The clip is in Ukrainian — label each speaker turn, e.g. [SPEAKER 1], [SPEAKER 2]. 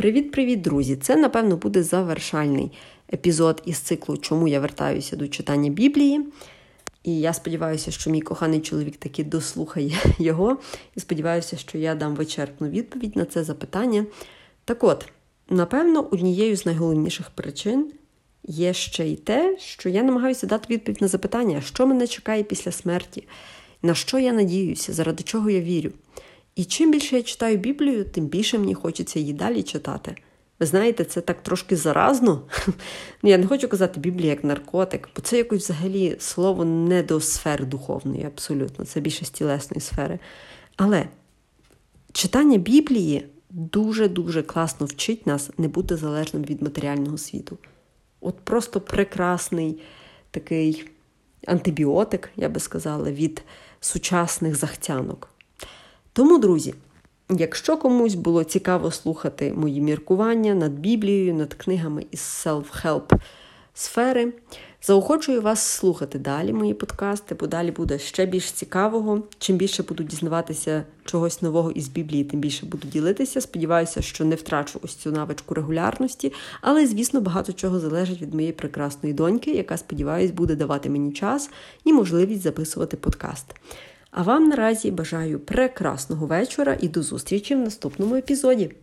[SPEAKER 1] Привіт-привіт, друзі! Це, напевно, буде завершальний епізод із циклу, чому я вертаюся до читання Біблії. І я сподіваюся, що мій коханий чоловік таки дослухає його. І сподіваюся, що я дам вичерпну відповідь на це запитання. Так от, напевно, однією з найголовніших причин є ще й те, що я намагаюся дати відповідь на запитання, що мене чекає після смерті, на що я надіюся, заради чого я вірю. І чим більше я читаю Біблію, тим більше мені хочеться її далі читати. Ви знаєте, це так трошки заразно. Ну, я не хочу казати Біблія як наркотик, бо це якось взагалі слово не до сфери духовної, абсолютно, це більше з тілесної сфери. Але читання Біблії дуже-дуже класно вчить нас не бути залежним від матеріального світу. От просто прекрасний такий антибіотик, я би сказала, від сучасних захтянок. Тому, друзі, якщо комусь було цікаво слухати мої міркування над Біблією, над книгами із self-help сфери, заохочую вас слухати далі мої подкасти, бо далі буде ще більш цікавого. Чим більше буду дізнаватися чогось нового із Біблії, тим більше буду ділитися. Сподіваюся, що не втрачу ось цю навичку регулярності, але, звісно, багато чого залежить від моєї прекрасної доньки, яка, сподіваюсь, буде давати мені час і можливість записувати подкаст. А вам наразі бажаю прекрасного вечора і до зустрічі в наступному епізоді.